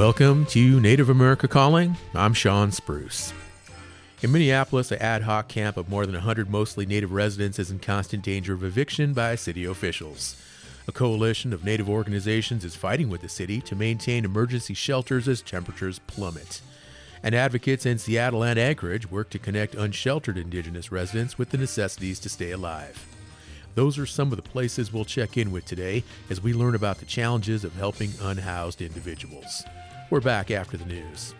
Welcome to Native America Calling. I'm Shawn Spruce. In Minneapolis, an ad hoc camp of more than 100 mostly Native residents is in constant danger of eviction by city officials. A coalition of Native organizations is fighting with the city to maintain emergency shelters as temperatures plummet. And advocates in Seattle and Anchorage work to connect unsheltered Indigenous residents with the necessities to stay alive. Those are some of the places we'll check in with today as we learn about the challenges of helping unhoused individuals. We're back after the news.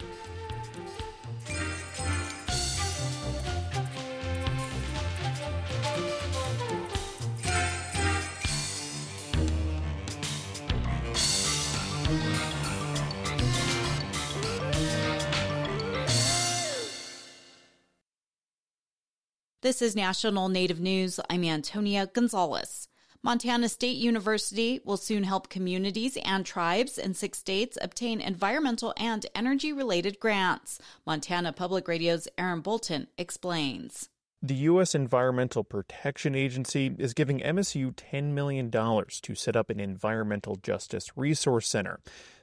This is National Native News. I'm Antonia Gonzalez. Montana State University will soon help communities and tribes in six states obtain environmental and energy related grants. Montana Public Radio's Aaron Bolton explains. The U.S. Environmental Protection Agency is giving MSU $10 million to set up an environmental justice resource center.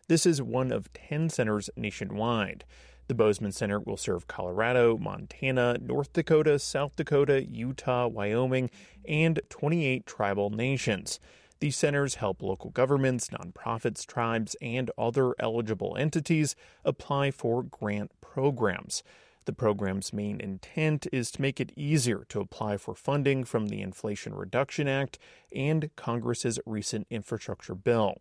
This is one of 10 centers nationwide. The Bozeman Center will serve Colorado, Montana, North Dakota, South Dakota, Utah, Wyoming, and 28 tribal nations. These centers help local governments, nonprofits, tribes, and other eligible entities apply for grant programs. The program's main intent is to make it easier to apply for funding from the Inflation Reduction Act and Congress's recent infrastructure bill.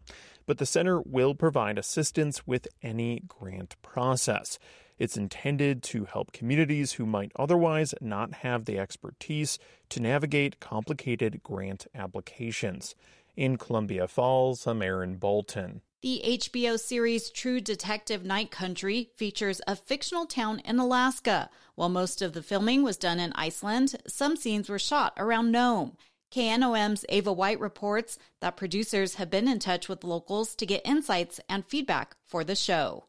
But the center will provide assistance with any grant process. It's intended to help communities who might otherwise not have the expertise to navigate complicated grant applications. In Columbia Falls, I'm Aaron Bolton. The HBO series True Detective Night Country features a fictional town in Alaska. While most of the filming was done in Iceland, some scenes were shot around Nome. KNOM's Ava White reports that producers have been in touch with locals to get insights and feedback for the show.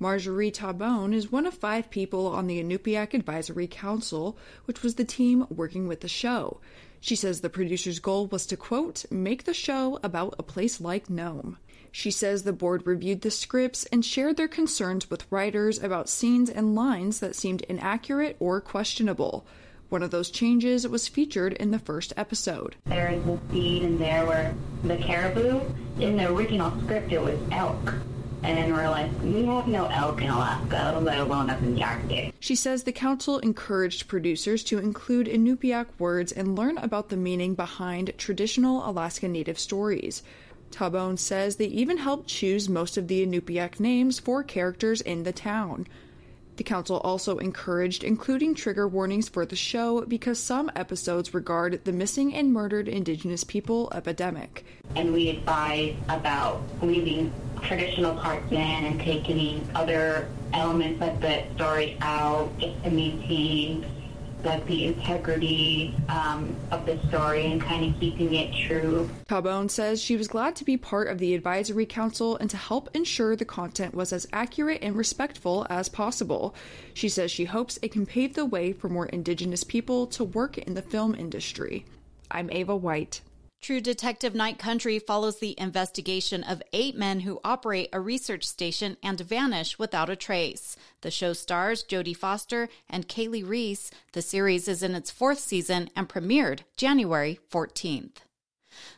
Marjorie Tahbone is one of five people on the Inupiaq Advisory Council, which was the team working with the show. She says the producer's goal was to, quote, make the show about a place like Nome. She says the board reviewed the scripts and shared their concerns with writers about scenes and lines that seemed inaccurate or questionable. One of those changes was featured in the first episode. There is a scene in there where the caribou, in the original script, it was elk. And then we're like, we have no elk in Alaska, let alone up in the Arctic. She says the council encouraged producers to include Inupiaq words and learn about the meaning behind traditional Alaska Native stories. Tahbone says they even helped choose most of the Inupiaq names for characters in the town. The council also encouraged including trigger warnings for the show because some episodes regard the missing and murdered Indigenous people epidemic. And we advise about leaving traditional parts in and taking other elements of the story out just to maintain like the integrity um, of the story and kind of keeping it true. Tahbone says she was glad to be part of the advisory council and to help ensure the content was as accurate and respectful as possible. She says she hopes it can pave the way for more Indigenous people to work in the film industry. I'm Ava White. True Detective Night Country follows the investigation of eight men who operate a research station and vanish without a trace. The show stars Jodie Foster and Kali Reis. The series is in its fourth season and premiered January 14th.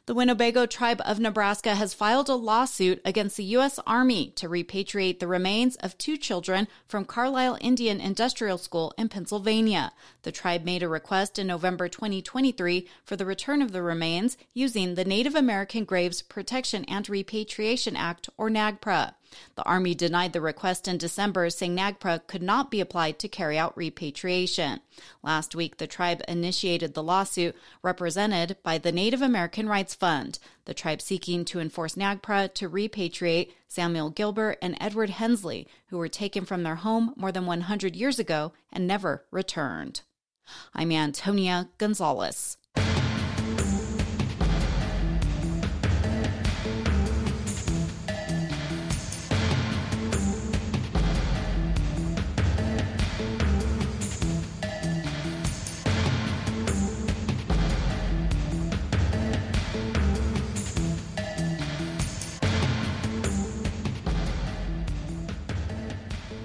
The Winnebago tribe of Nebraska has filed a lawsuit against the U.S. Army to repatriate the remains of two children from Carlisle Indian Industrial School in Pennsylvania. The tribe made a request in November 2023 for the return of the remains using the Native American Graves Protection and Repatriation Act, or NAGPRA. The Army denied the request in December, saying NAGPRA could not be applied to carry out repatriation. Last week, the tribe initiated the lawsuit represented by the Native American Rights Fund, the tribe seeking to enforce NAGPRA to repatriate Samuel Gilbert and Edward Hensley, who were taken from their home more than 100 years ago and never returned. I'm Antonia Gonzalez.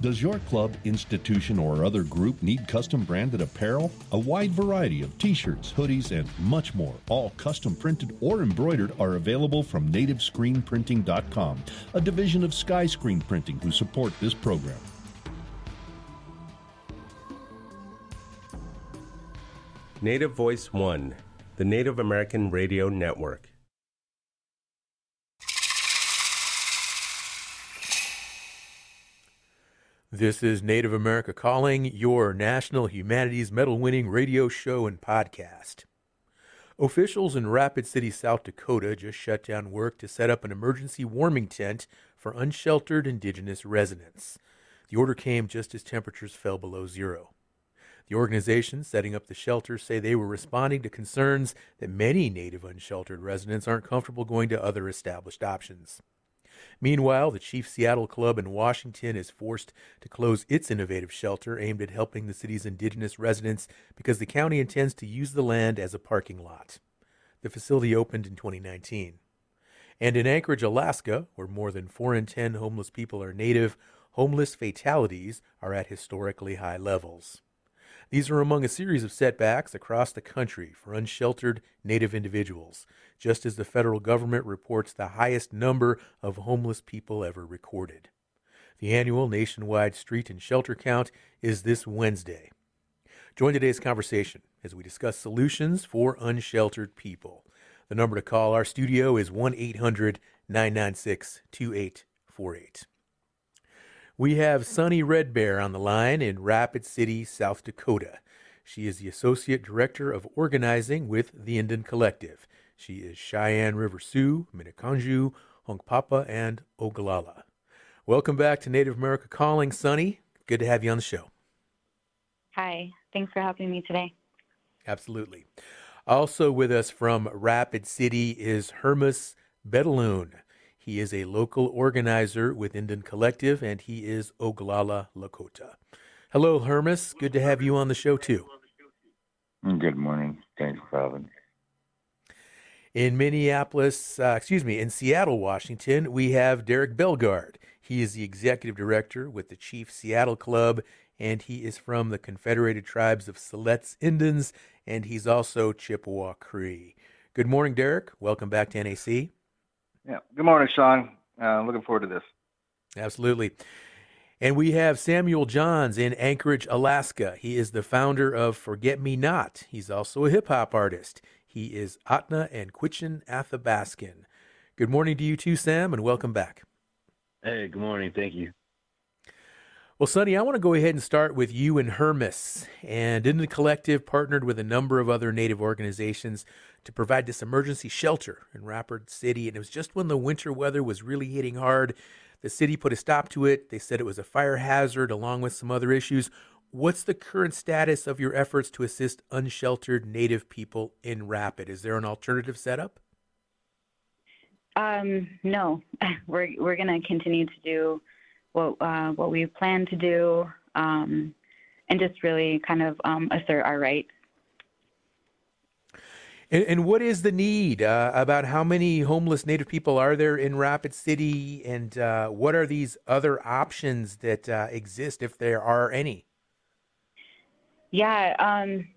Does your club, institution, or other group need custom branded apparel? A wide variety of t shirts, hoodies, and much more, all custom printed or embroidered, are available from nativescreenprinting.com, a division of Sky Screen Printing who support this program. Native Voice One, the Native American Radio Network. This is Native America Calling, your National Humanities Medal winning radio show and podcast. Officials in Rapid City, South Dakota just shut down work to set up an emergency warming tent for unsheltered indigenous residents. The order came just as temperatures fell below zero. The organizations setting up the shelters say they were responding to concerns that many Native unsheltered residents aren't comfortable going to other established options. Meanwhile, the Chief Seattle Club in Washington is forced to close its innovative shelter aimed at helping the city's indigenous residents because the county intends to use the land as a parking lot. The facility opened in 2019. And in Anchorage, Alaska, where more than 4 in 10 homeless people are native, homeless fatalities are at historically high levels. These are among a series of setbacks across the country for unsheltered Native individuals, just as the federal government reports the highest number of homeless people ever recorded. The annual nationwide street and shelter count is this Wednesday. Join today's conversation as we discuss solutions for unsheltered people. The number to call our studio is 1 800 996 2848. We have Sunny Red Bear on the line in Rapid City, South Dakota. She is the Associate Director of Organizing with the Indian Collective. She is Cheyenne River Sioux, Miniconjou, Hunkpapa, and Oglala. Welcome back to Native America Calling, Sunny. Good to have you on the show. Hi, thanks for having me today. Absolutely. Also with us from Rapid City is Hermes Bedaloon. He is a local organizer with Indian Collective, and he is Oglala Lakota. Hello, Hermes. Good to have you on the show, too. Good morning. Thanks for having in Minneapolis, uh, excuse me, in Seattle, Washington, we have Derrick Belgarde. He is the executive director with the Chief Seattle Club, and he is from the Confederated Tribes of Siletz Indians, and he's also Chippewa Cree. Good morning, Derek. Welcome back to NAC. Yeah. Good morning, Shawn. Uh, looking forward to this. Absolutely. And we have Samuel Johns in Anchorage, Alaska. He is the founder of Forget Me Not. He's also a hip hop artist. He is Ahtna and Gwich'in Athabaskan. Good morning to you too, Sam, and welcome back. Hey, good morning. Thank you. Well, Sunny, I want to go ahead and start with you and Hermes. And in the collective, partnered with a number of other Native organizations to provide this emergency shelter in Rapid City. And it was just when the winter weather was really hitting hard. The city put a stop to it. They said it was a fire hazard, along with some other issues. What's the current status of your efforts to assist unsheltered Native people in Rapid? Is there an alternative setup? Um, no, we're we're going to continue to do what uh, what we plan to do, um, and just really kind of um, assert our rights. And, and, what is the need? Uh, about how many homeless Native people are there in Rapid City, and uh, what are these other options that uh, exist, if there are any? Yeah. Um,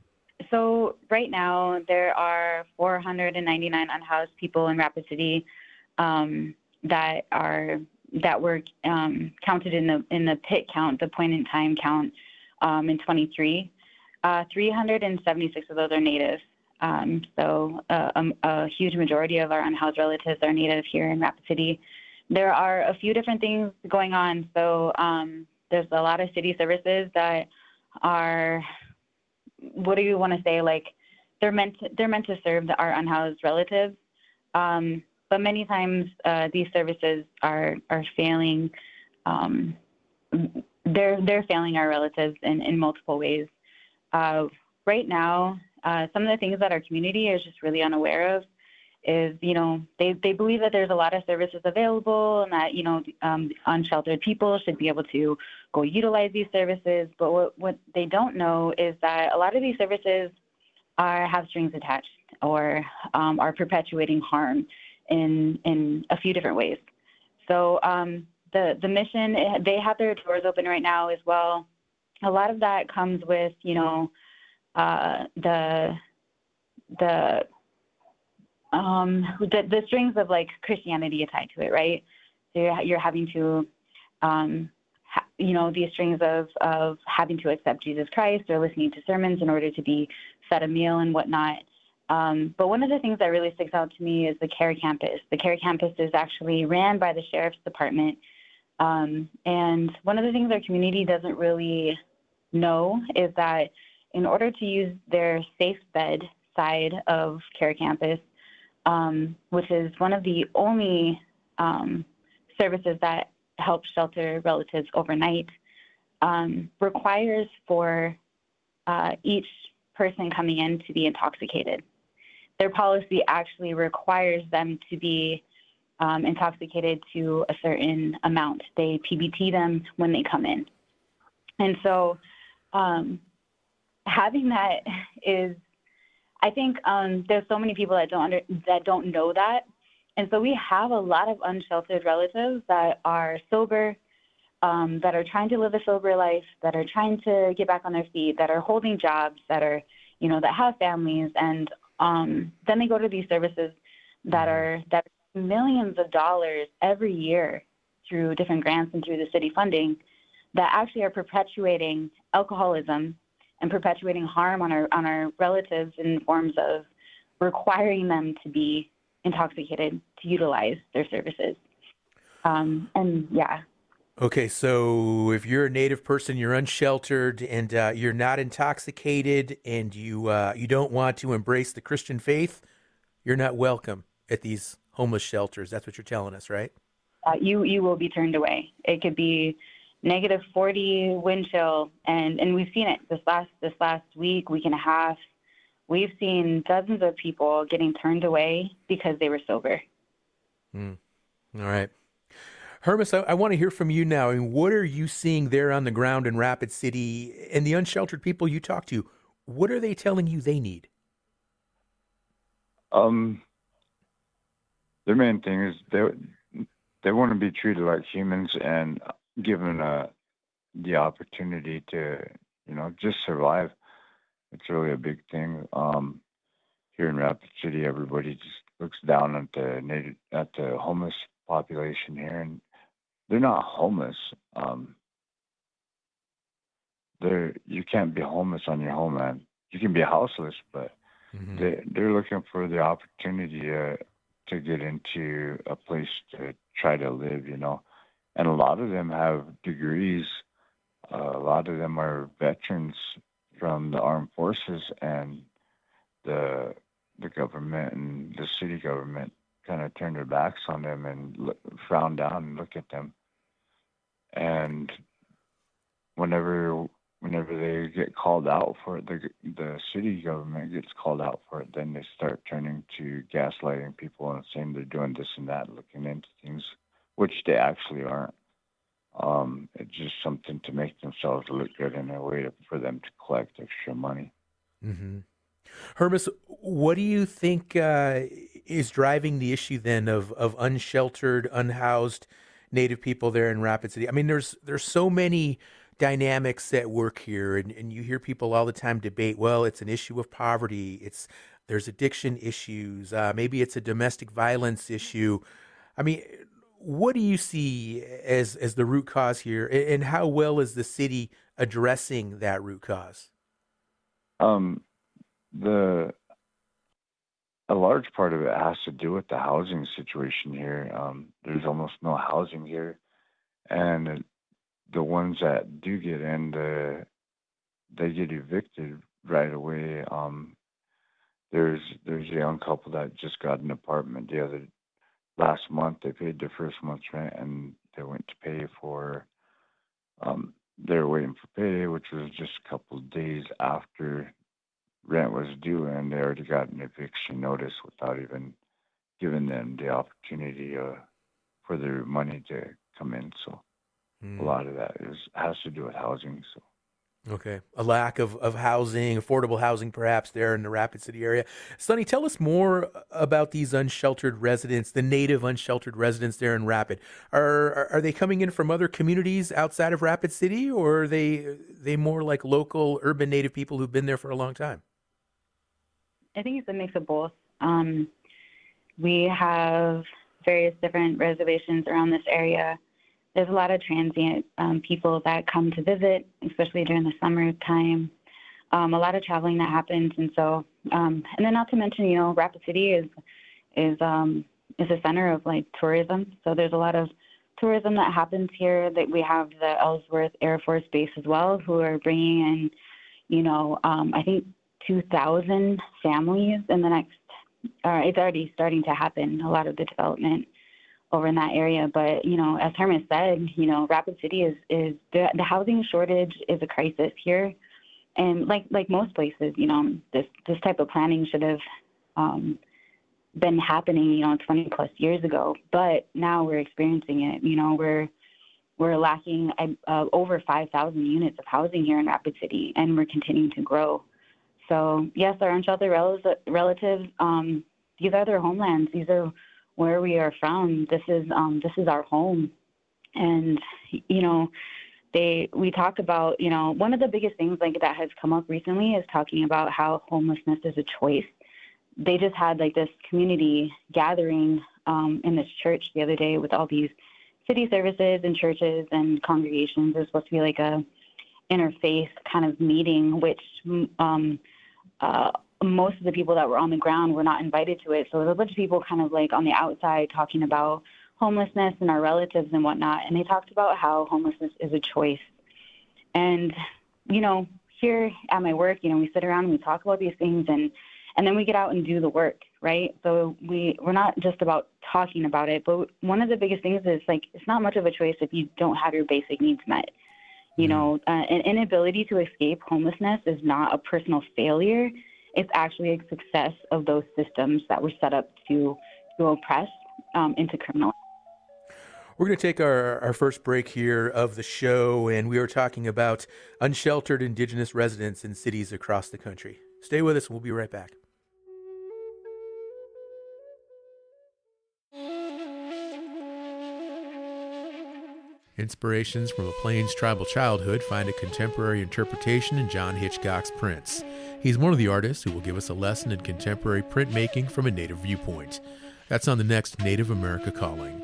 so right now there are 499 unhoused people in Rapid City um, that are that were um, counted in the in the pit count, the point in time count um, in 23. Uh, 376 of those are native. Um, so uh, a, um, a, huge majority of our unhoused relatives are native here in Rapid City. There are a few different things going on. So um, there's a lot of city services that are what do you want to say like they're meant to, they're meant to serve our unhoused relatives um, but many times uh, these services are are failing um, they're they're failing our relatives in, in multiple ways. Uh, right now uh, some of the things that our community is just really unaware of is you know they they believe that there's a lot of services available and that you know um, unsheltered people should be able to go utilize these services. But what what they don't know is that a lot of these services are have strings attached or um, are perpetuating harm in in a few different ways so um, the the mission they have their doors open right now as well a lot of that comes with you know uh, the the um, the, the strings of like Christianity tied to it, right? So you're, you're having to, um, ha- you know, these strings of, of having to accept Jesus Christ or listening to sermons in order to be fed a meal and whatnot. Um, but one of the things that really sticks out to me is the Care Campus. The Care Campus is actually ran by the Sheriff's Department. Um, and one of the things our community doesn't really know is that in order to use their safe bed side of Care Campus, um, which is one of the only um, services that help shelter relatives overnight, um, requires for uh, each person coming in to be intoxicated. Their policy actually requires them to be um, intoxicated to a certain amount. They PBT them when they come in. And so um, having that is I think um, there's so many people that don't under, that don't know that, and so we have a lot of unsheltered relatives that are sober, um, that are trying to live a sober life, that are trying to get back on their feet, that are holding jobs, that are you know that have families, and um, then they go to these services that are that are millions of dollars every year through different grants and through the city funding that actually are perpetuating alcoholism and perpetuating harm on our on our relatives in forms of requiring them to be intoxicated to utilize their services. Um, and yeah. Okay, so if you're a native person, you're unsheltered, and uh, you're not intoxicated, and you uh, you don't want to embrace the Christian faith, you're not welcome at these homeless shelters. That's what you're telling us, right? Uh, you you will be turned away. It could be negative 40 wind chill, and and we've seen it this last this last week, week and a half. We've seen dozens of people getting turned away because they were sober. Mm. All right. Hermes, I, I, want to hear from you now. I mean, what are you seeing there on the ground in Rapid City and the unsheltered people you talk to? What are they telling you they need? Um, their main thing is they they want to be treated like humans, and given uh, the opportunity to, you know, just survive. It's really a big thing. Um, here in Rapid City, everybody just looks down at the native, at the homeless population here, and they're not homeless. Um, they're you can't be homeless on your homeland. You can be houseless, but mm-hmm. they they're looking for the opportunity to to get into a place to try to live. You know, and a lot of them have degrees. Uh, a lot of them are veterans from the armed forces, and the the government and the city government kind of turned their backs on them and look, frown down and looked at them. And whenever whenever they get called out for it, the the city government gets called out for it, then they start turning to gaslighting people and saying they're doing this and that, looking into things which they actually aren't. Um, it's just something to make themselves look good in a way to, for them to collect extra money. Mm-hmm. Hermes, what do you think uh, is driving the issue then of of unsheltered, unhoused Native people there in Rapid City? I mean, there's there's so many dynamics at work here, and, and you hear people all the time debate. Well, it's an issue of poverty. It's there's addiction issues. Uh, maybe it's a domestic violence issue. I mean, what do you see as as the root cause here, and how well is the city addressing that root cause? Um, the a large part of it has to do with the housing situation here. Um, there's almost no housing here, and the ones that do get in, the they get evicted right away. Um, there's there's a young couple that just got an apartment the other last month they paid their first month's rent and they went to pay for um they were waiting for payday which was just a couple of days after rent was due and they already got an eviction notice without even giving them the opportunity uh, for their money to come in. So mm. a lot of that is has to do with housing. So Okay. A lack of, of housing, affordable housing perhaps there in the Rapid City area. Sunny, tell us more about these unsheltered residents, the native unsheltered residents there in Rapid. Are are they coming in from other communities outside of Rapid City or are they they more like local urban native people who've been there for a long time? I think it's a mix of both. Um, we have various different reservations around this area there's a lot of transient um, people that come to visit, especially during the summertime. Um, a lot of traveling that happens, and so, um, and then not to mention, you know, Rapid City is is um, is a center of like tourism. So there's a lot of tourism that happens here. That we have the Ellsworth Air Force Base as well, who are bringing in, you know, um, I think 2,000 families in the next. Uh, it's already starting to happen. A lot of the development over in that area. But you know, as Herman said, you know, Rapid City is is the, the housing shortage is a crisis here, and like like most places, you know, this this type of planning should have um, been happening, you know, 20 plus years ago. But now we're experiencing it. You know, we're we're lacking uh, over 5,000 units of housing here in Rapid City, and we're continuing to grow. So yes, our unsheltered relatives, um, these are their homelands. These are where we are from. This is um, this is our home, and you know, they we talk about you know one of the biggest things like that has come up recently is talking about how homelessness is a choice. They just had like this community gathering um, in this church the other day with all these city services and churches and congregations. It's supposed to be like a interfaith kind of meeting, which um, uh, most of the people that were on the ground were not invited to it. So there was a bunch of people kind of like on the outside talking about homelessness and our relatives and whatnot. And they talked about how homelessness is a choice. And, you know, here at my work, you know, we sit around and we talk about these things and and then we get out and do the work, right? So we we're not just about talking about it, but one of the biggest things is like it's not much of a choice if you don't have your basic needs met. You mm-hmm. know, uh, an inability to escape homelessness is not a personal failure it's actually a success of those systems that were set up to to oppress um, into criminal. We're going to take our, our first break here of the show, and we are talking about unsheltered indigenous residents in cities across the country. Stay with us, we'll be right back. Inspirations from a Plains tribal childhood find a contemporary interpretation in John Hitchcock's prints. He's one of the artists who will give us a lesson in contemporary printmaking from a Native viewpoint. That's on the next Native America Calling.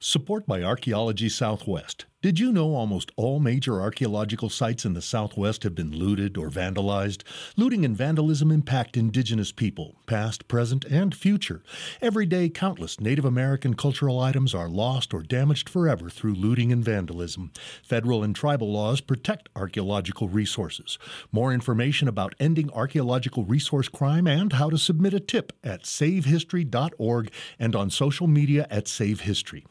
Support by Archaeology Southwest. Did you know almost all major archaeological sites in the Southwest have been looted or vandalized? Looting and vandalism impact Indigenous people, past, present, and future. Every day, countless Native American cultural items are lost or damaged forever through looting and vandalism. Federal and tribal laws protect archaeological resources. More information about ending archaeological resource crime and how to submit a tip at savehistory.org and on social media at Save History.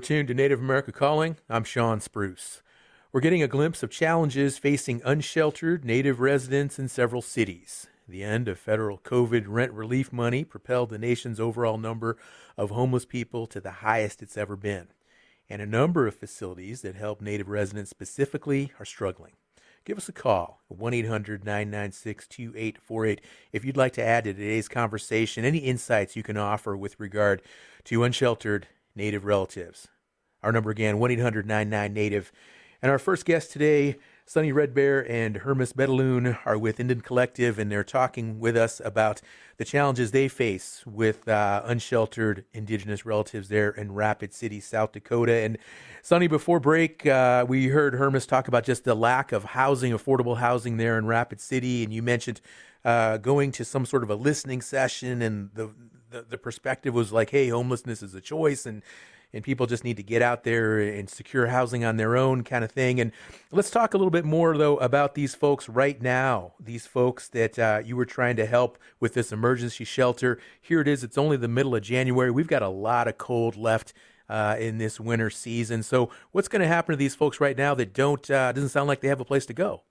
You're tuned to Native America Calling. I'm Shawn Spruce. We're getting a glimpse of challenges facing unsheltered Native residents in several cities. The end of federal COVID rent relief money propelled the nation's overall number of homeless people to the highest it's ever been. And a number of facilities that help Native residents specifically are struggling. Give us a call, 1 800 996 2848, if you'd like to add to today's conversation any insights you can offer with regard to unsheltered Native relatives. Our number again, 1 800 99 Native. And our first guest today, Sunny Red Bear and Hermes Betaloon, are with Indian Collective, and they're talking with us about the challenges they face with uh, unsheltered Indigenous relatives there in Rapid City, South Dakota. And Sunny, before break, uh, we heard Hermes talk about just the lack of housing, affordable housing there in Rapid City, and you mentioned uh, going to some sort of a listening session, and the, the the perspective was like, "Hey, homelessness is a choice," and and people just need to get out there and secure housing on their own kind of thing. And let's talk a little bit more, though, about these folks right now, these folks that uh, you were trying to help with this emergency shelter. Here it is, it's only the middle of January. We've got a lot of cold left. Uh, in this winter season, so what's going to happen to these folks right now that don't uh, doesn't sound like they have a place to go?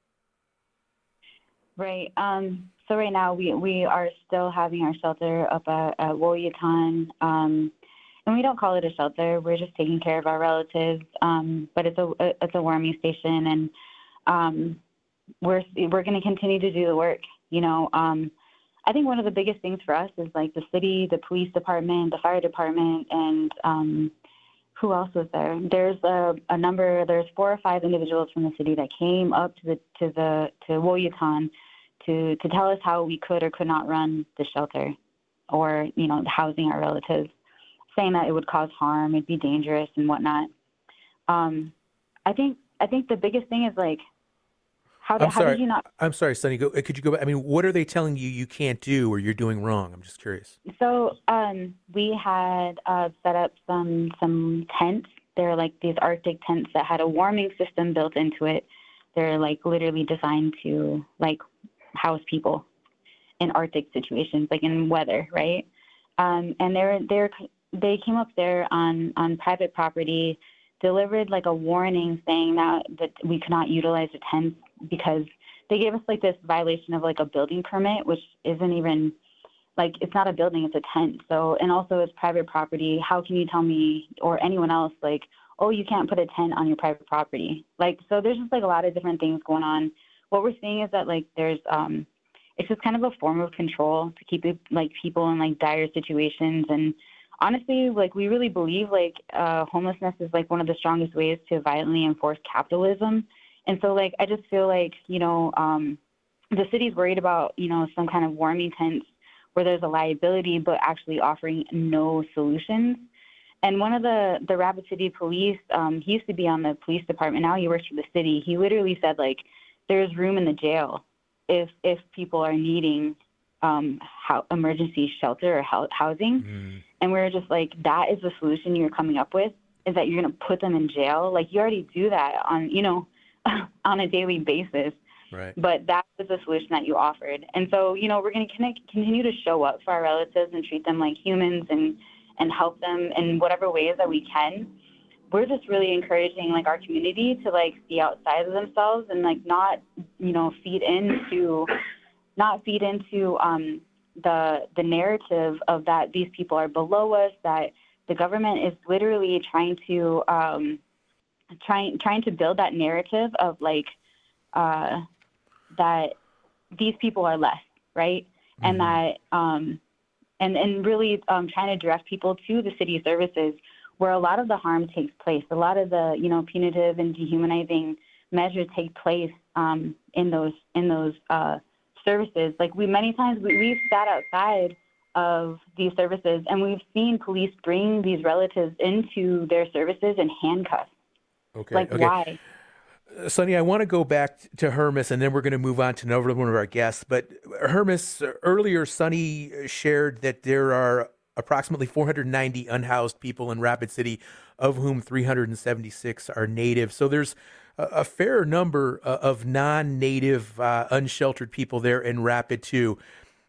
Right. Um, so right now we we are still having our shelter up at, at Woyaton. Um, and we don't call it a shelter. We're just taking care of our relatives. Um, but it's a it's a warming station, and um, we're we're going to continue to do the work. You know, um, I think one of the biggest things for us is like the city, the police department, the fire department, and um, who else was there? There's a, a number. There's four or five individuals from the city that came up to the to the to to to tell us how we could or could not run the shelter, or you know, housing our relatives saying that it would cause harm, it'd be dangerous and whatnot. Um, I think I think the biggest thing is like how, I'm how sorry. did you not? I'm sorry, Sunny. Go, could you go back? I mean, what are they telling you you can't do or you're doing wrong? I'm just curious. So um, we had uh, set up some some tents. They're like these Arctic tents that had a warming system built into it. They're like literally designed to like house people in Arctic situations, like in weather, right? Um, and they're they're they came up there on on private property, delivered like a warning saying that that we could not utilize the tents because they gave us like this violation of like a building permit, which isn't even like it's not a building, it's a tent. So and also it's private property. How can you tell me or anyone else like, oh, you can't put a tent on your private property? Like so, there's just like a lot of different things going on. What we're seeing is that like there's um, it's just kind of a form of control to keep like people in like dire situations and honestly, like we really believe like uh, homelessness is like one of the strongest ways to violently enforce capitalism. And so like I just feel like you know um, the city's worried about you know some kind of warming tents where there's a liability, but actually offering no solutions. And one of the the Rapid City Police, um, he used to be on the police department. Now he works for the city. He literally said like, "There's room in the jail if if people are needing um, how, emergency shelter or housing. Mm. And we are just like, that is the solution you're coming up with is that you're going to put them in jail. Like you already do that on, you know, on a daily basis. Right. But that was the solution that you offered. And so, you know, we're going to continue to show up for our relatives and treat them like humans and, and help them in whatever ways that we can. We're just really encouraging like our community to like see outside of themselves and like not, you know, feed into not feed into um, the the narrative of that these people are below us, that the government is literally trying to um, trying trying to build that narrative of like uh, that these people are less, right? Mm-hmm. And that um, and and really um, trying to direct people to the city services where a lot of the harm takes place, a lot of the you know punitive and dehumanizing measures take place um, in those in those uh, services. Like we many times we, we've sat outside of these services and we've seen police bring these relatives into their services in handcuffs. Okay. Like okay. why? Sunny, I want to go back to Hermes and then we're going to move on to another one of our guests. But Hermes, earlier, Sunny shared that there are approximately 490 unhoused people in Rapid City, of whom 376 are native. So there's a, fair number uh, of non-native, uh, unsheltered people there in Rapid too.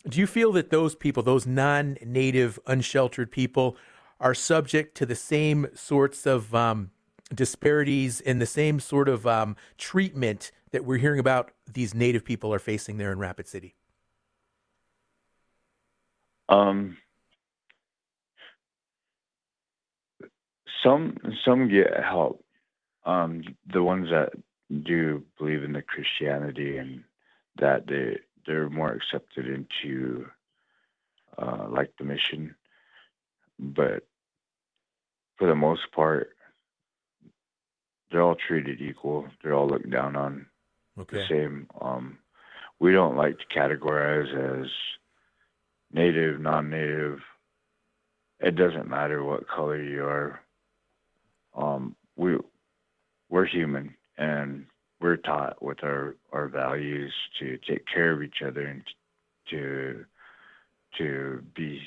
Do you feel that those people, those non-native, unsheltered people, are subject to the same sorts of um, disparities and the same sort of um, treatment that we're hearing about these native people are facing there in Rapid City? Um, some some get help. Um, the ones that do believe in the Christianity and that they they're more accepted into uh, like the mission, but for the most part, they're all treated equal. They're all looked down on okay. the same. Um, we don't like to categorize as native, non-native. It doesn't matter what color you are. Um, we we're human, and we're taught with our our values to take care of each other and to to be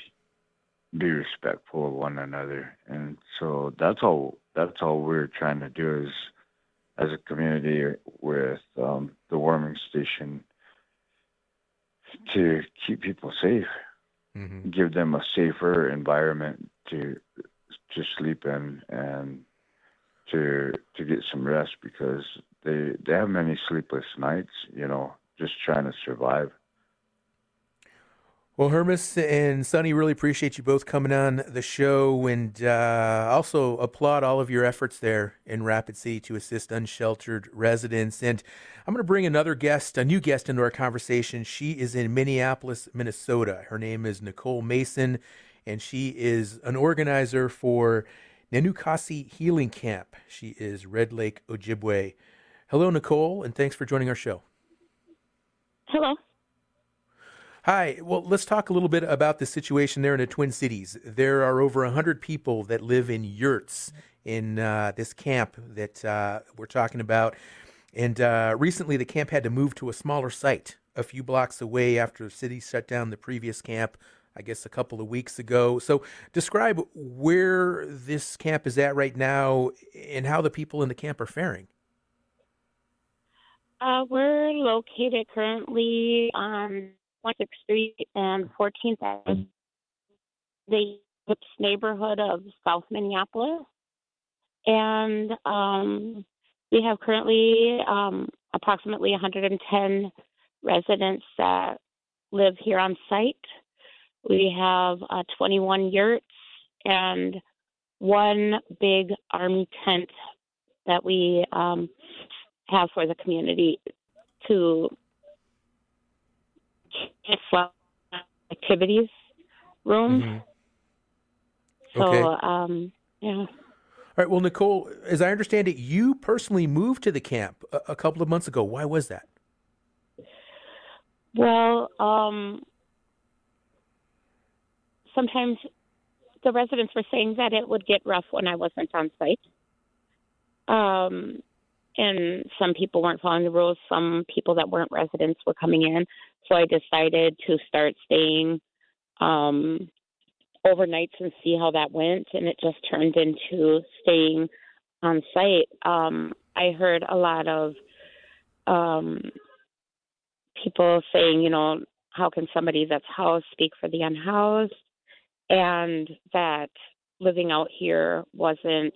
be respectful of one another and so that's all that's all we're trying to do is as a community with um, the warming station to keep people safe mm-hmm. give them a safer environment to to sleep in and to to get some rest because they they have many sleepless nights you know just trying to survive well, Hermes and Sunny, really appreciate you both coming on the show and uh, also applaud all of your efforts there in Rapid City to assist unsheltered residents. And I'm going to bring another guest, a new guest, into our conversation. She is in Minneapolis, Minnesota. Her name is Nicole Mason, and she is an organizer for Nenookaasi Healing Camp. She is Red Lake, Ojibwe. Hello, Nicole, and thanks for joining our show. Hello. Hi. Well, let's talk a little bit about the situation there in the Twin Cities. There are over 100 people that live in yurts in uh, this camp that uh, we're talking about. And uh, recently, the camp had to move to a smaller site a few blocks away after the city shut down the previous camp, I guess a couple of weeks ago. So, describe where this camp is at right now and how the people in the camp are faring. Uh, we're located currently on 26th Street and 14th Avenue, the neighborhood of South Minneapolis. And um, we have currently um, approximately 110 residents that live here on site. We have uh, 21 yurts and one big army tent that we um, have for the community to activities room. Mm-hmm. So, Okay. um, yeah. All right. Well, Nicole, as I understand it, you personally moved to the camp a, a couple of months ago. Why was that? Well, um, sometimes the residents were saying that it would get rough when I wasn't on site. Um, and some people weren't following the rules. Some people that weren't residents were coming in. So I decided to start staying um, overnights and see how that went. And it just turned into staying on site. Um, I heard a lot of um, people saying, you know, how can somebody that's housed speak for the unhoused? And that living out here wasn't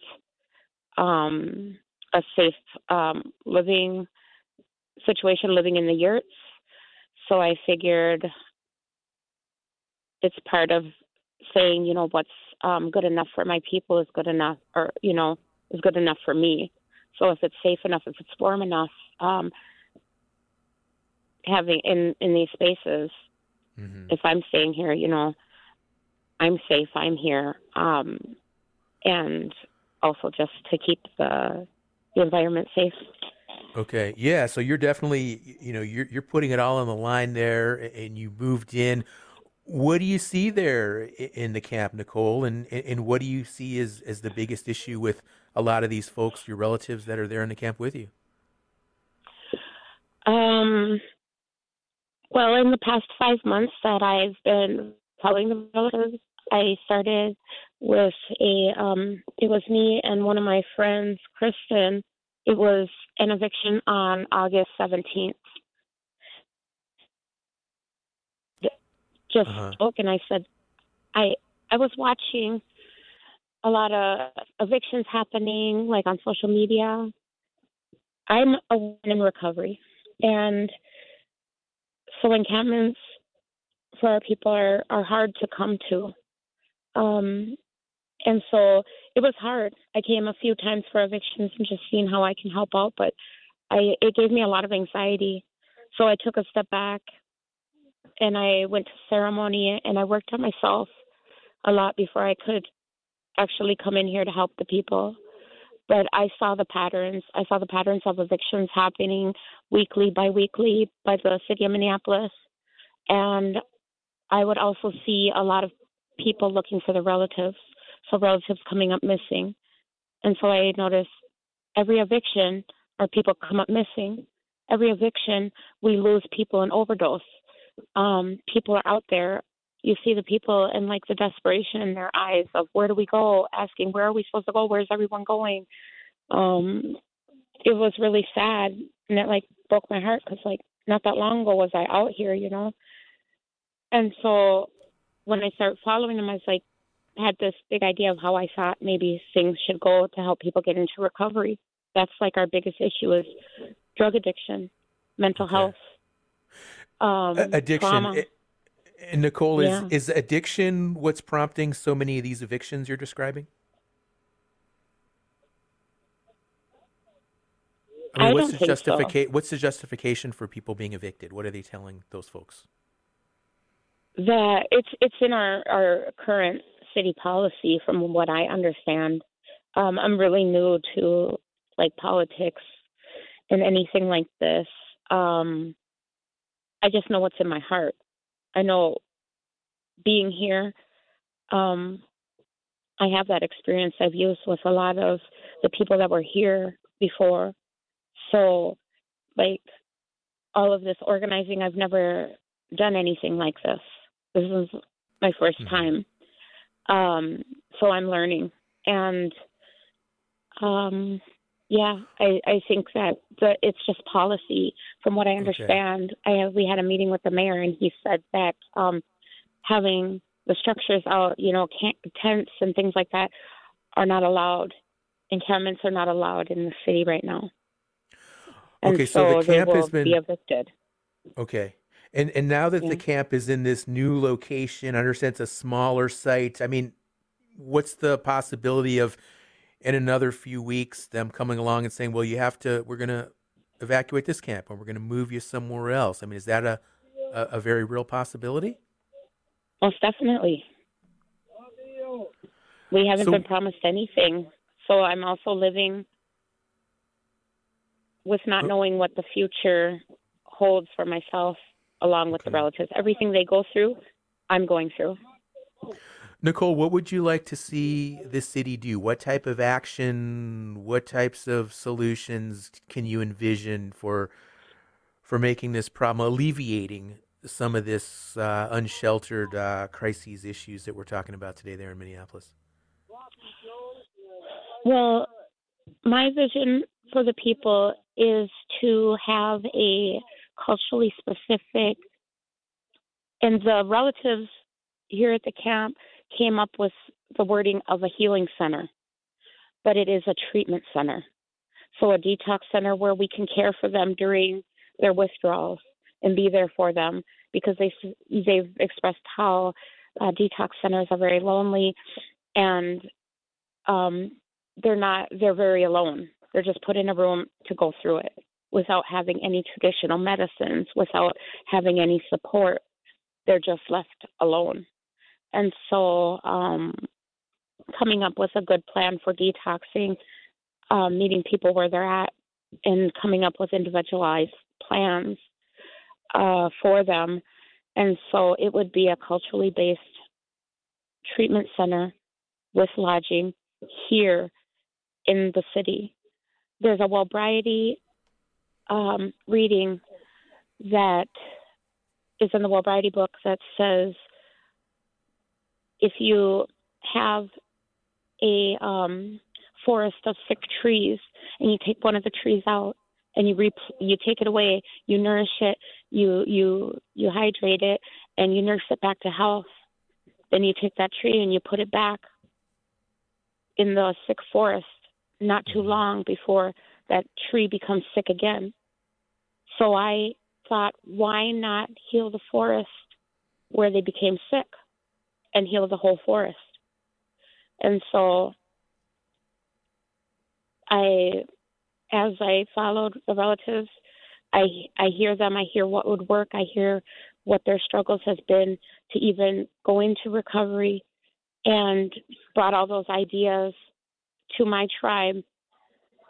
um, a safe um, living situation, living in the yurts. So I figured it's part of saying, you know, what's um, good enough for my people is good enough, or you know, is good enough for me. So if it's safe enough, if it's warm enough, um, having in in these spaces, mm-hmm. if I'm staying here, you know, I'm safe. I'm here, um, and also just to keep the the environment safe. Okay. Yeah. So you're definitely, you know, you're you're putting it all on the line there, and you moved in. What do you see there in the camp, Nicole? And and what do you see as as the biggest issue with a lot of these folks, your relatives that are there in the camp with you? Um. Well, in the past five months that I've been following the relatives, I started with a. Um, it was me and one of my friends, Kristen. It was an eviction on August seventeenth. Just Uh-huh. spoke and I said, I I was watching a lot of evictions happening, like on social media. I'm a woman in recovery, and so encampments for our people are are hard to come to. Um, and so it was hard. I came a few times for evictions and just seeing how I can help out, but I it gave me a lot of anxiety. So I took a step back and I went to ceremony and I worked on myself a lot before I could actually come in here to help the people. But I saw the patterns. I saw the patterns of evictions happening weekly by weekly by the city of Minneapolis. And I would also see a lot of people looking for the relatives, so relatives coming up missing. And so I noticed every eviction our people come up missing. Every eviction, we lose people in overdose. Um, people are out there. You see the people and like the desperation in their eyes of where do we go? Asking where are we supposed to go? Where's everyone going? Um, it was really sad, and it like broke my heart because like not that long ago was I out here, you know. And so when I started following them, I was like, had this big idea of how I thought maybe things should go to help people get into recovery that's like our biggest issue is drug addiction, mental okay. health, um, addiction. And Nicole, is, yeah. is addiction what's prompting so many of these evictions you're describing? I mean, I what's the justification? So. What's the justification for people being evicted? What are they telling those folks? That it's it's in our our current city policy, from what I understand. Um, I'm really new to like politics and anything like this. Um, I just know what's in my heart. I know being here, um, I have that experience I've used with a lot of the people that were here before. So, like, all of this organizing, I've never done anything like this. This is my 1st mm-hmm. time. Um, so I'm learning. And um, yeah, I, I think that the, it's just policy. From what I understand, okay. I we had a meeting with the mayor, and he said that um, having the structures out, you know, tents and things like that, are not allowed. Encampments are not allowed in the city right now. And okay, so, so the camp has been be evicted. Okay, and and now that yeah. the camp is in this new location, I understand it's a smaller site. I mean, what's the possibility of in another few weeks them coming along and saying, "Well, you have to. We're going to evacuate this camp, and we're going to move you somewhere else." I mean, is that a a, a very real possibility? Most definitely. We haven't so, been promised anything, so I'm also living with not oh. knowing what the future holds for myself, along with okay. the relatives. Everything they go through, I'm going through. Nicole, what would you like to see the city do? What type of action, what types of solutions can you envision for for making this problem, alleviating some of this uh, unsheltered uh, crises issues that we're talking about today there in Minneapolis? Well, my vision for the people is to have a culturally specific, and the relatives here at the camp came up with the wording of a healing center, but it is a treatment center. So, a detox center where we can care for them during their withdrawals and be there for them because they they've expressed how uh, detox centers are very lonely and um, they're not they're very alone. They're just put in a room to go through it without having any traditional medicines, without having any support. They're just left alone. And so, um, coming up with a good plan for detoxing, um, meeting people where they're at, and coming up with individualized plans uh, for them. And so, it would be a culturally based treatment center with lodging here in the city. There's a Wellbriety um, reading that is in the Wellbriety book that says if you have a um, forest of sick trees and you take one of the trees out and you re- you take it away, you nourish it, you you you hydrate it, and you nurse it back to health. Then you take that tree and you put it back in the sick forest. Not too mm-hmm. long before that tree becomes sick again. So I thought, why not heal the forest where they became sick and heal the whole forest. And so I, as I followed the relatives, I I hear them. I hear what would work. I hear what their struggles has been to even go into recovery, and brought all those ideas to my tribe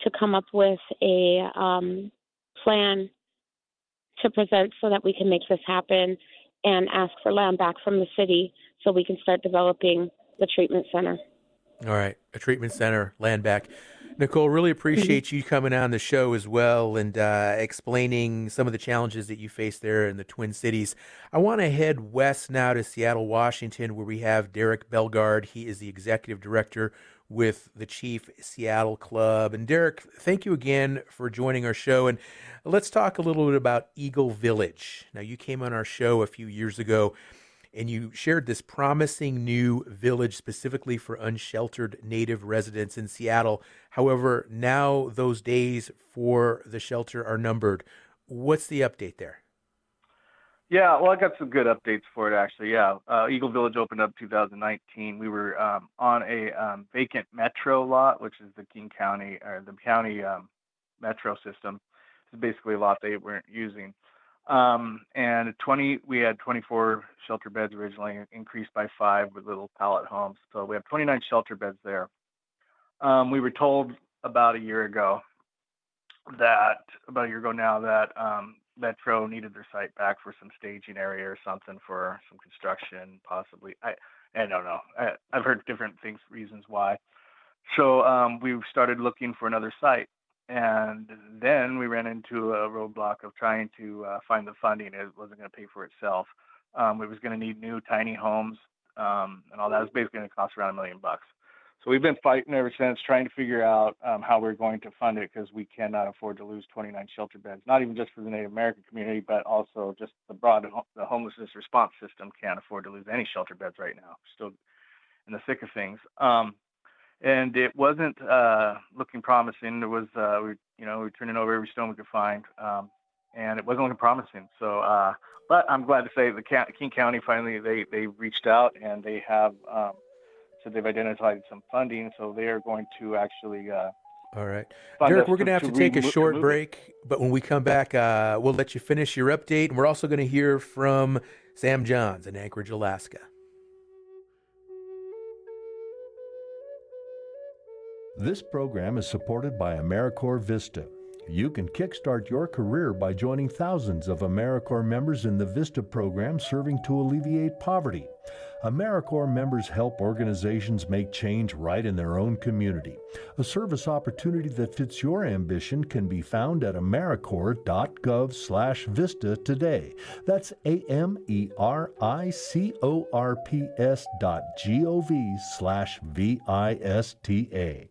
to come up with a um, plan to present so that we can make this happen and ask for land back from the city so we can start developing the treatment center. All right, a treatment center, land back. Nicole, really appreciate mm-hmm. you coming on the show as well and uh, explaining some of the challenges that you face there in the Twin Cities. I want to head west now to Seattle, Washington, where we have Derrick Belgarde. He is the executive director with the Chief Seattle Club. And Derrick, thank you again for joining our show. And let's talk a little bit about Eagle Village. Now, you came on our show a few years ago and you shared this promising new village specifically for unsheltered native residents in Seattle. However, now those days for the shelter are numbered. What's the update there? Yeah, well, I got some good updates for it actually. Yeah, uh, Eagle Village opened up 2019. We were um, on a um, vacant metro lot, which is the King County or the county um, metro system. It's basically a lot they weren't using. Um, and 20, we had 24 shelter beds originally, increased by five with little pallet homes. So we have 29 shelter beds there. Um, we were told about a year ago that, about a year ago now, that um, Metro needed their site back for some staging area or something for some construction, possibly. I, I don't know. I, have heard different things, reasons why. So um, we started looking for another site and then we ran into a roadblock of trying to uh, find the funding. It wasn't going to pay for itself. Um, it was going to need new tiny homes um, and all that. It was basically going to cost around a million bucks. So we've been fighting ever since, trying to figure out um, how we're going to fund it because we cannot afford to lose 29 shelter beds. Not even just for the Native American community, but also just the broad the homelessness response system can't afford to lose any shelter beds right now. Still in the thick of things. Um, and it wasn't uh, looking promising. There was, uh, we, you know, we were turning over every stone we could find, um, and it wasn't looking promising. So, uh, but I'm glad to say the King County finally they they reached out and they have um, so they've identified some funding, so they are going to actually. Uh, all right, Derrick, we're going to have to, to take a short break, but when we come back, uh, we'll let you finish your update, and we're also going to hear from Sam Johns in Anchorage, Alaska. This program is supported by AmeriCorps Vista. You can kickstart your career by joining thousands of AmeriCorps members in the VISTA program serving to alleviate poverty. AmeriCorps members help organizations make change right in their own community. A service opportunity that fits your ambition can be found at americorps.gov slash vista today. That's A-M-E-R-I-C-O-R-P-S dot G-O-V slash V-I-S-T-A.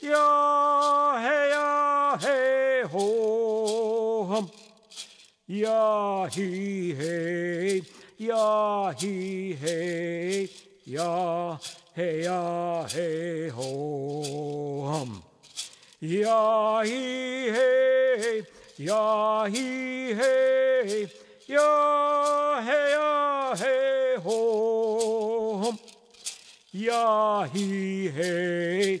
he hey, ya he hey, ho. Hum. Ya he hey ya he hey ya hey ya hey ho hum. Ya he hey ya he hey ya hey ya hey ho hum. Ya he hey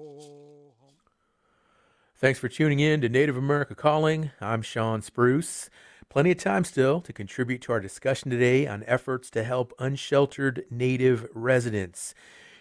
Thanks for tuning in to Native America Calling. I'm Shawn Spruce. Plenty of time still to contribute to our discussion today on efforts to help unsheltered Native residents.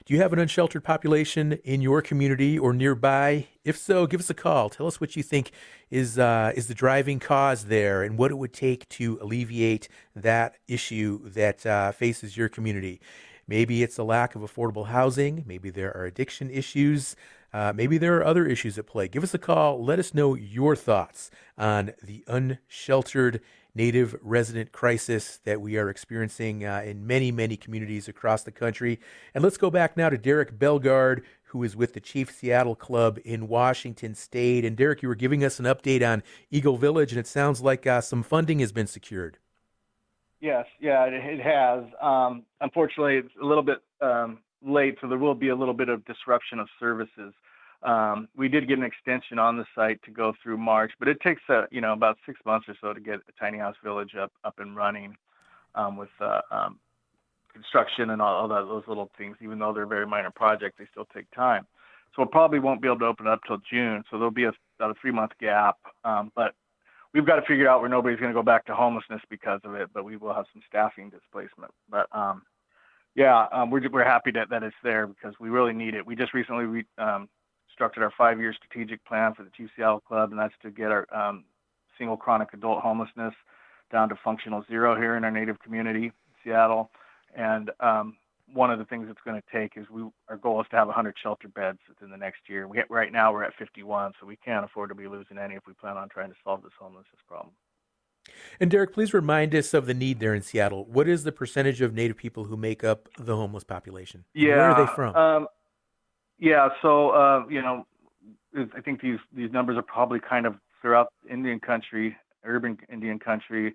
Do you have an unsheltered population in your community or nearby? If so, give us a call. Tell us what you think is uh, is the driving cause there, and what it would take to alleviate that issue that uh, faces your community. Maybe it's a lack of affordable housing. Maybe there are addiction issues. Uh, maybe there are other issues at play. Give us a call. Let us know your thoughts on the unsheltered native resident crisis that we are experiencing uh, in many, many communities across the country. And let's go back now to Derrick Belgarde, who is with the Chief Seattle Club in Washington State. And Derrick, you were giving us an update on Eagle Village, and it sounds like uh, some funding has been secured. Yes, yeah, it, it has. Um, unfortunately, it's a little bit um, late, so there will be a little bit of disruption of services. Um, we did get an extension on the site to go through March, but it takes uh, you know about six months or so to get a tiny house village up up and running um, with uh, um, construction and all, all that, those little things. Even though they're very minor projects, they still take time. So we probably won't be able to open up till June. So there'll be a, about a three month gap. Um, but we've got to figure out where nobody's going to go back to homelessness because of it. But we will have some staffing displacement. But um, yeah, um, we're we're happy that that it's there because we really need it. We just recently re, um, structured our five-year strategic plan for the Seattle Club, and that's to get our um, single chronic adult homelessness down to functional zero here in our native community, Seattle. And um, one of the things it's going to take is we our goal is to have 100 shelter beds within the next year. We right now we're at 51, so we can't afford to be losing any if we plan on trying to solve this homelessness problem. And Derrick, please remind us of the need there in Seattle. What is the percentage of Native people who make up the homeless population? Yeah, where are they from? Um, yeah, so uh, you know, I think these these numbers are probably kind of throughout Indian country, urban Indian country.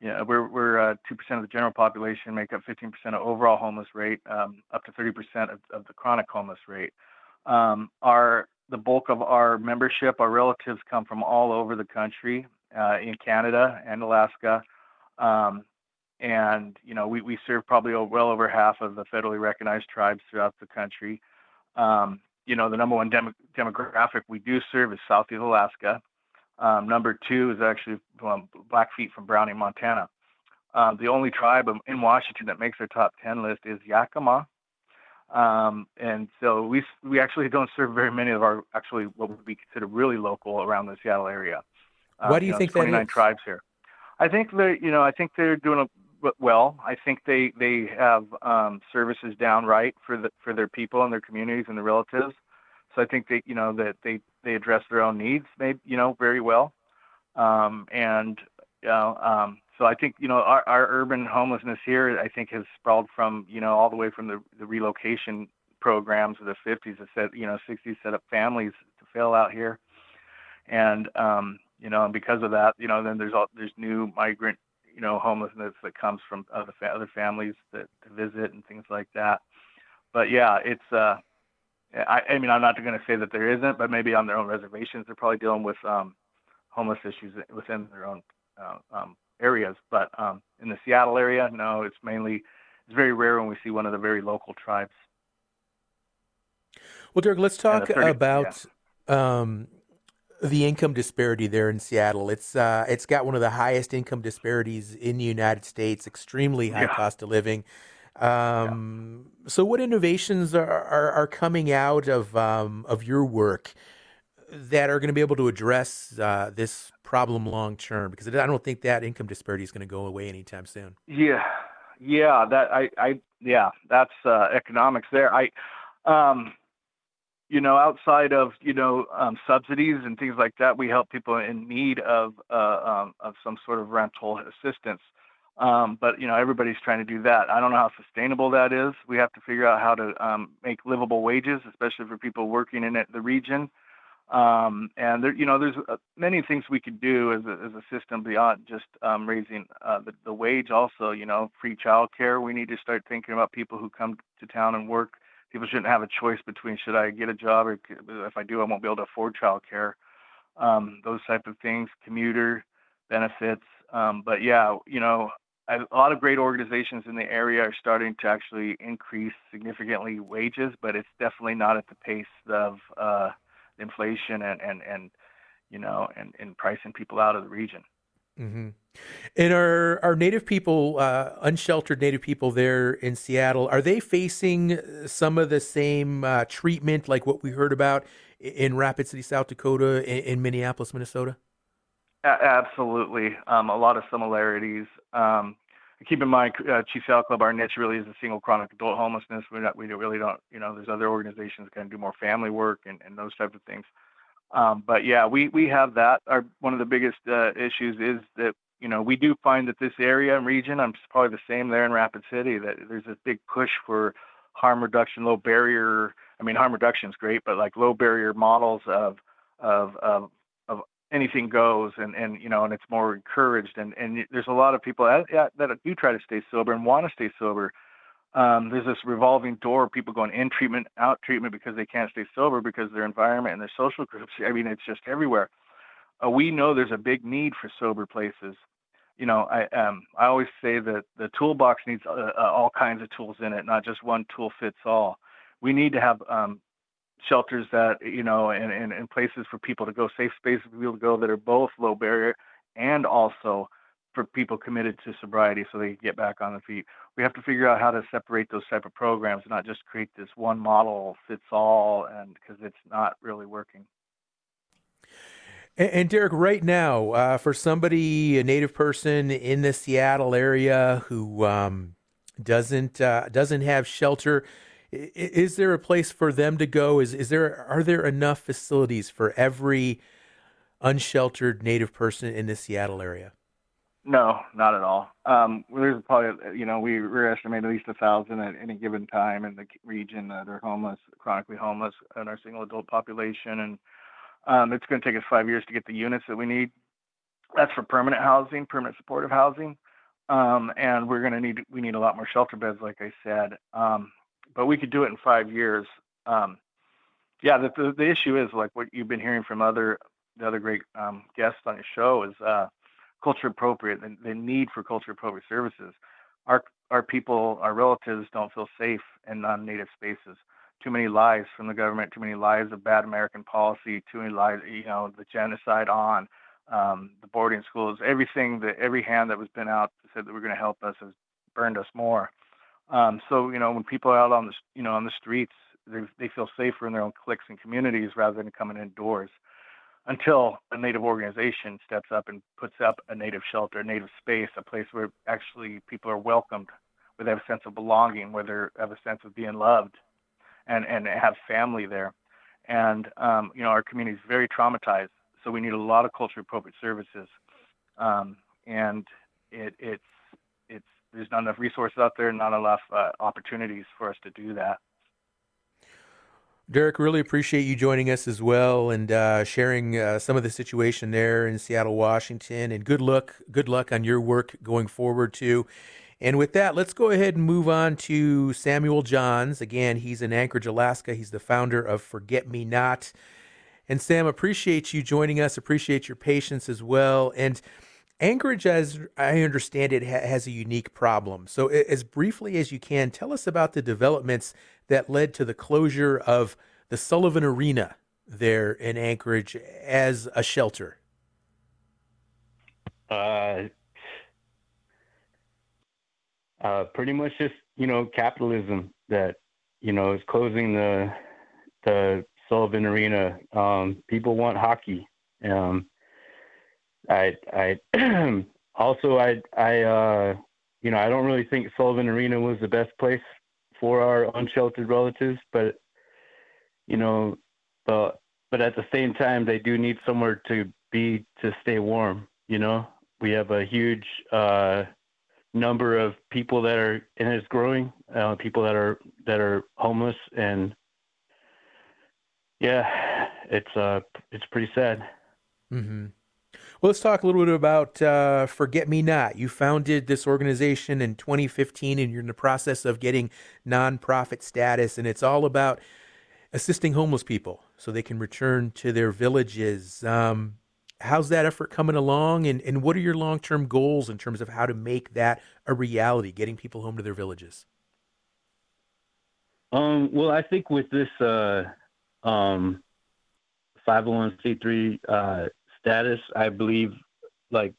Yeah, we're we're uh, two percent of the general population, make up 15% of overall homeless rate, um, up to 30% of, of the chronic homeless rate. Um, our the bulk of our membership, our relatives come from all over the country uh, in Canada and Alaska. Um, and, you know, we, we serve probably well over half of the federally recognized tribes throughout the country. Um, you know, the number one dem- demographic we do serve is Southeast Alaska. Um, number two is actually Blackfeet from Browning, Montana. Um, the only tribe in Washington that makes our top 10 list is Yakama. Um, and so we we actually don't serve very many of our actually what would be considered really local around the Seattle area. Why do you, you know, think 29 that is? tribes here. I think they you know I think they're doing a, well. I think they they have um, services down right for the for their people and their communities and their relatives. So I think they you know that they they address their own needs maybe you know very well. Um, and you know, um, so I think you know our, our urban homelessness here I think has sprawled from you know all the way from the, the relocation programs of the 50s that set you know 60s set up families to fail out here, and um, you know and because of that you know then there's all there's new migrant you know homelessness that comes from other fa- other families that to visit and things like that. But yeah, it's uh, I, I mean I'm not going to say that there isn't, but maybe on their own reservations they're probably dealing with um, homeless issues within their own uh, um, areas. But um, in the Seattle area, no, it's mainly it's very rare when we see one of the very local tribes. Well, Derrick, let's talk 30 about um, the income disparity there in Seattle. It's uh, it's got one of the highest income disparities in the United States. Extremely high Yeah. cost of living. Um, So, what innovations are, are, are coming out of um, of your work that are going to be able to address uh, this problem long term? Because I don't think that income disparity is going to go away anytime soon. Yeah, yeah, that I, I, yeah, that's uh, economics there. I, um, you know, outside of you know um, subsidies and things like that, we help people in need of uh, um, of some sort of rental assistance. Um, but you know, everybody's trying to do that. I don't know how sustainable that is. We have to figure out how to um, make livable wages, especially for people working in it, the region. Um, and there, you know, there's uh, many things we could do as a, as a system beyond just um, raising uh, the, the wage. Also, you know, free childcare. We need to start thinking about people who come to town and work. People shouldn't have a choice between should I get a job or if I do, I won't be able to afford childcare. Um, those type of things, commuter benefits. Um, but yeah, you know, a lot of great organizations in the area are starting to actually increase significantly wages, but it's definitely not at the pace of uh, inflation and and and you know and and pricing people out of the region. Mm-hmm. And are are Native people, uh, unsheltered Native people there in Seattle, are they facing some of the same uh, treatment like what we heard about in Rapid City, South Dakota, in, in Minneapolis, Minnesota? A- absolutely, um, a lot of similarities. Um, keep in mind, uh, Chief Seattle Club, our niche really is a single chronic adult homelessness. We're not, we really don't, you know, there's other organizations that kind of do more family work and, and those types of things. Um, but yeah, we we have that. Our one of the biggest uh, issues is that you know we do find that this area and region, I'm probably the same there in Rapid City, that there's this big push for harm reduction, low barrier. I mean, harm reduction is great, but like low barrier models of of of, anything goes, and and you know, and it's more encouraged. And and there's a lot of people that, that do try to stay sober and want to stay sober um, there's this revolving door of people going in treatment, out treatment because they can't stay sober because their environment and their social groups. I mean, it's just everywhere. Uh, we know there's a big need for sober places. You know, I um, I always say that the toolbox needs uh, uh, all kinds of tools in it, not just one tool fits all. We need to have um, shelters that you know, and, and, and places for people to go, safe spaces for people to go that are both low barrier and also for people committed to sobriety so they can get back on the feet. We have to figure out how to separate those type of programs, not just create this one model fits all, and because it's not really working. And, and Derrick, right now, uh, for somebody, a native person in the Seattle area who um, doesn't uh, doesn't have shelter, is there a place for them to go? Is is there are there enough facilities for every unsheltered native person in the Seattle area? No, not at all. Um, there's probably, you know, we we estimate at least a thousand at any given time in the region that are homeless, chronically homeless, in our single adult population, and um, it's going to take us five years to get the units that we need. That's for permanent housing, permanent supportive housing, um, and we're going to need we need a lot more shelter beds, like I said. Um, but we could do it in five years. Um, yeah, the, the, the issue is like what you've been hearing from other the other great um, guests on your show is. Uh, culture appropriate, the, the need for culture appropriate services. Our our people, our relatives don't feel safe in non-native spaces. Too many lies from the government, too many lies of bad American policy, too many lies, you know, the genocide on, um, the boarding schools, everything that every hand that was been out said that we're going to help us has burned us more. Um, so you know, when people are out on the you know on the streets, they they feel safer in their own cliques and communities rather than coming indoors until a native organization steps up and puts up a native shelter, a native space, a place where actually people are welcomed, where they have a sense of belonging, where they have a sense of being loved, and and have family there. And um, you know, our community is very traumatized, so we need a lot of culturally appropriate services. Um, and it, it's it's there's not enough resources out there, not enough uh, opportunities for us to do that. Derrick, really appreciate you joining us as well and uh, sharing uh, some of the situation there in Seattle, Washington. And good luck, good luck on your work going forward too. And with that, let's go ahead and move on to Samuel Johns. Again, he's in Anchorage, Alaska. He's the founder of Forget Me Not. And Sam, appreciate you joining us. Appreciate your patience as well. And Anchorage, as I understand it, ha- has a unique problem. So, as briefly as you can, tell us about the developments that led to the closure of the Sullivan Arena there in Anchorage as a shelter? Uh, uh, pretty much just you know capitalism that you know is closing the the Sullivan Arena. Um, people want hockey. Um, I I also I I uh, you know I don't really think Sullivan Arena was the best place for our unsheltered relatives, but you know, but but at the same time, they do need somewhere to be to stay warm. You know, we have a huge uh, number of people that are and it's growing. Uh, people that are that are homeless, and yeah, it's uh it's pretty sad. Mm-hmm. Well, let's talk a little bit about uh, Forget Me Not. You founded this organization in 2015, and you're in the process of getting nonprofit status, and it's all about assisting homeless people so they can return to their villages. Um, how's that effort coming along, and, and what are your long term goals in terms of how to make that a reality, getting people home to their villages? Um, well, I think with this uh, um, 501c3 uh, status, I believe like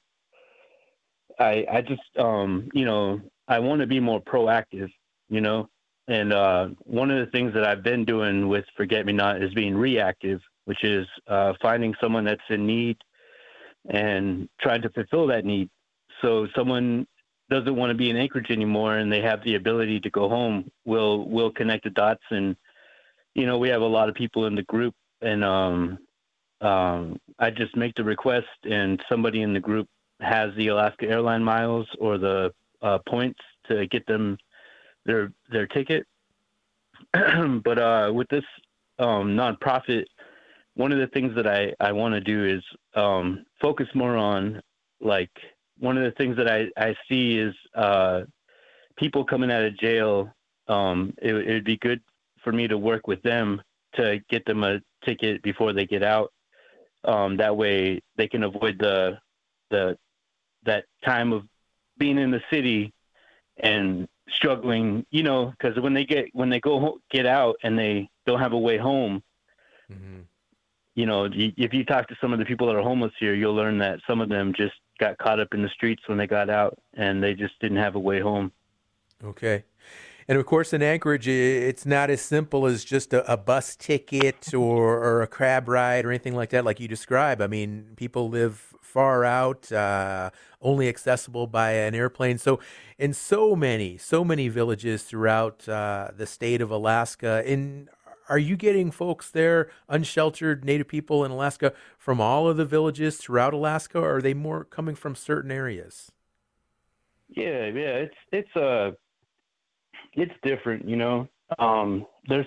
I I just um you know I want to be more proactive, you know, and uh, one of the things that I've been doing with Forget Me Not is being reactive, which is uh, finding someone that's in need and trying to fulfill that need. So someone doesn't want to be in Anchorage anymore and they have the ability to go home, we'll we'll connect the dots and you know, we have a lot of people in the group and um um I just make the request and somebody in the group has the Alaska airline miles or the uh, points to get them their their ticket. but uh with this um nonprofit one of the things that I, I want to do is um, focus more on like one of the things that I, I see is uh, people coming out of jail. Um, it would be good for me to work with them to get them a ticket before they get out. Um, that way they can avoid the the that time of being in the city and struggling. You know, because when they get when they go get out and they don't have a way home. Mm-hmm you know, if you talk to some of the people that are homeless here, you'll learn that some of them just got caught up in the streets when they got out and they just didn't have a way home. Okay. And of course, in Anchorage, it's not as simple as just a, a bus ticket or, or, a crab ride or anything like that, like you describe. I mean, people live far out, uh, only accessible by an airplane. So, in so many, so many villages throughout uh, the state of Alaska, in are you getting folks there, unsheltered Native people in Alaska, from all of the villages throughout Alaska, or are they more coming from certain areas? Yeah, yeah, it's it's uh it's different, you know. Um, there's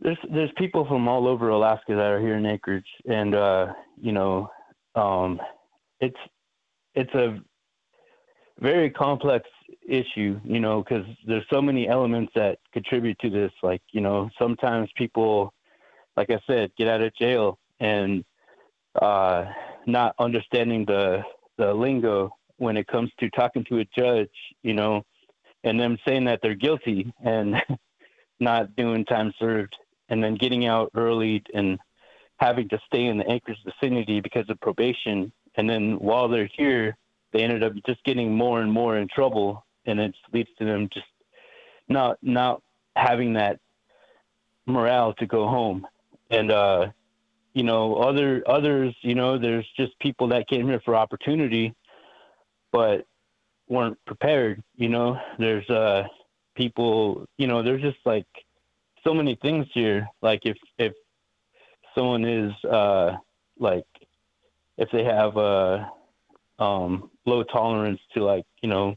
there's there's people from all over Alaska that are here in Anchorage, and uh, you know, um, it's it's a very complex issue, you know, because there's so many elements that contribute to this. Like, you know, sometimes people, like I said, get out of jail and uh, not understanding the the lingo when it comes to talking to a judge, you know, and them saying that they're guilty and not doing time served, and then getting out early and having to stay in the Anchorage vicinity because of probation, and then while they're here they ended up just getting more and more in trouble, and it leads to them just not not having that morale to go home. And uh, you know, other others, you know, there's just people that came here for opportunity, but weren't prepared. You know, there's uh people, you know, there's just like so many things here. Like if if someone is uh like if they have a um low tolerance to like you know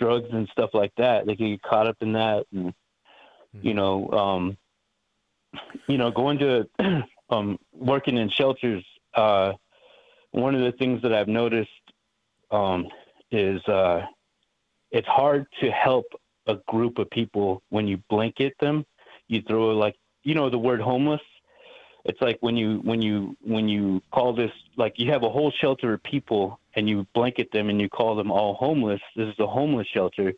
drugs and stuff like that. They can get caught up in that, and mm-hmm. you know, um, you know, going to um, working in shelters. Uh, one of the things that I've noticed um, is uh, it's hard to help a group of people when you blanket them. You throw like you know the word homeless? It's like when you when you when you call this like you have a whole shelter of people and you blanket them and you call them all homeless. This is a homeless shelter.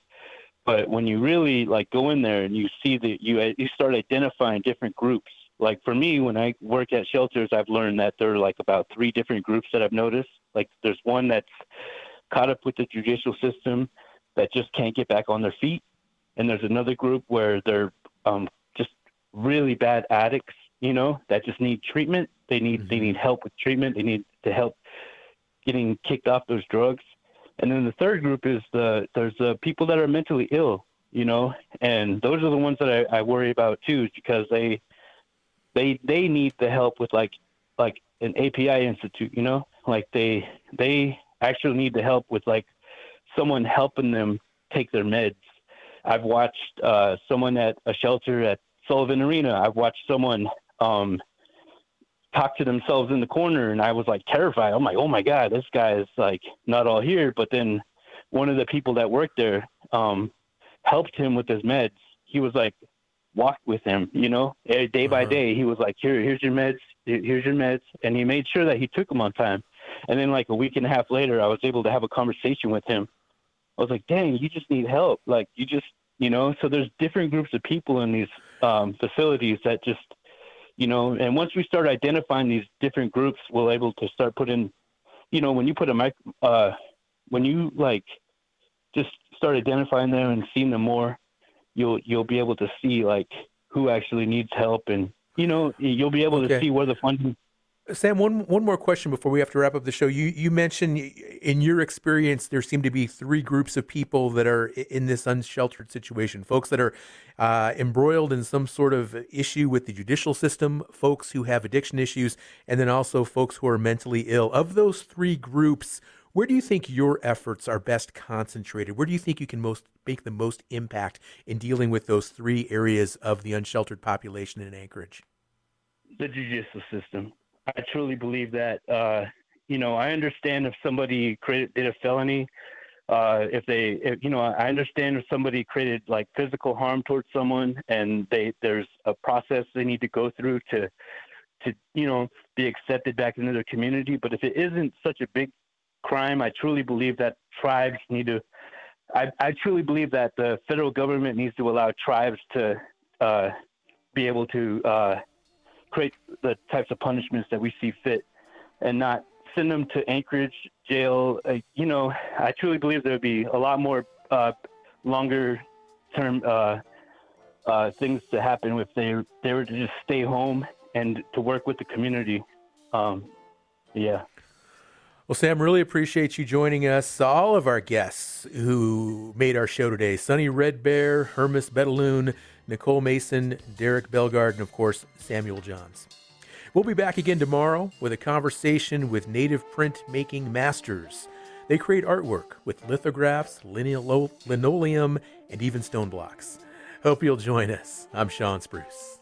But when you really like go in there and you see that you you start identifying different groups. Like for me when i work at shelters i've learned that there are like about three different groups that i've noticed. Like there's one that's caught up with the judicial system that just can't get back on their feet and there's another group where they're um, just really bad addicts you know, that just need treatment. They need mm-hmm. they need help with treatment. They need to help getting kicked off those drugs. And then the third group is the there's the people that are mentally ill, you know, and those are the ones that I, I worry about too, because they they they need the help with like like an API institute, you know, like they they actually need the help with like someone helping them take their meds. I've watched uh, someone at a shelter at Sullivan Arena. I've watched someone um, talk to themselves in the corner, and I was like terrified. I'm like, oh my god, this guy is like not all here. But then one of the people that worked there um, helped him with his meds. He was like walked with him, you know, day uh-huh. by day. He was like, here, here's your meds, here's your meds, and he made sure that he took them on time. And then like a week and a half later, I was able to have a conversation with him. I was like, dang, you just need help. Like you just, you know, so there's different groups of people in these um, facilities that just you know, and once we start identifying these different groups, we'll able to start putting, you know, when you put a mic, uh, when you like just start identifying them and seeing them more, you'll you'll be able to see like who actually needs help, and you know you'll be able Okay. to see where the funding. Sam, one one more question before we have to wrap up the show. You you mentioned in your experience there seem to be three groups of people that are in this unsheltered situation: folks that are uh, embroiled in some sort of issue with the judicial system, folks who have addiction issues, and then also folks who are mentally ill. Of those three groups, where do you think your efforts are best concentrated? Where do you think you can most make the most impact in dealing with those three areas of the unsheltered population in Anchorage? the judicial system. I truly believe that. Uh, you know, I understand if somebody created did a felony, uh, if they, if, you know, I understand if somebody created like physical harm towards someone, and they there's a process they need to go through to, to you know, be accepted back into their community. But if it isn't such a big crime, I truly believe that tribes need to. I, I truly believe that the federal government needs to allow tribes to uh, be able to uh, create the types of punishments that we see fit and not send them to Anchorage jail. Uh, you know, I truly believe there would be a lot more uh, longer term uh, uh, things to happen if they they were to just stay home and to work with the community. Um, yeah. Well, Sam, really appreciate you joining us. All of our guests who made our show today Sunny Red Bear, Hermes Betaloon, Nicole Mason, Derrick Belgarde, and of course, Samuel Johns. We'll be back again tomorrow with a conversation with native printmaking masters. They create artwork with lithographs, linoleum, and even stone blocks. Hope you'll join us. I'm Shawn Spruce.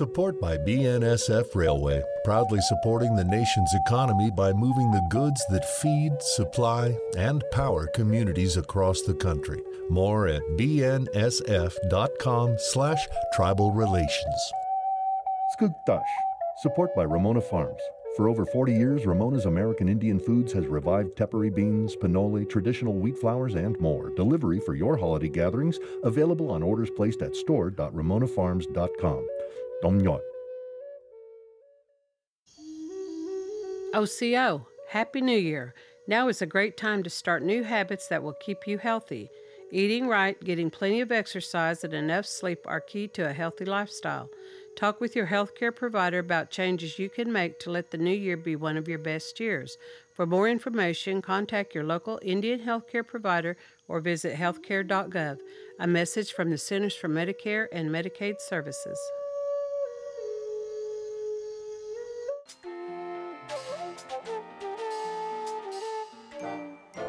Support by BNSF Railway, proudly supporting the nation's economy by moving the goods that feed, supply, and power communities across the country. More at bnsf.com slash tribal relations. Skugtash. Support by Ramona Farms. For over 40 years, Ramona's American Indian Foods has revived tepary beans, pinole, traditional wheat flours, and more. Delivery for your holiday gatherings available on orders placed at store.ramonafarms.com. OCO, oh, Happy New Year. Now is a great time to start new habits that will keep you healthy. Eating right, getting plenty of exercise, and enough sleep are key to a healthy lifestyle. Talk with your healthcare provider about changes you can make to let the new year be one of your best years. For more information, contact your local Indian healthcare provider or visit healthcare.gov. A message from the Centers for Medicare and Medicaid Services.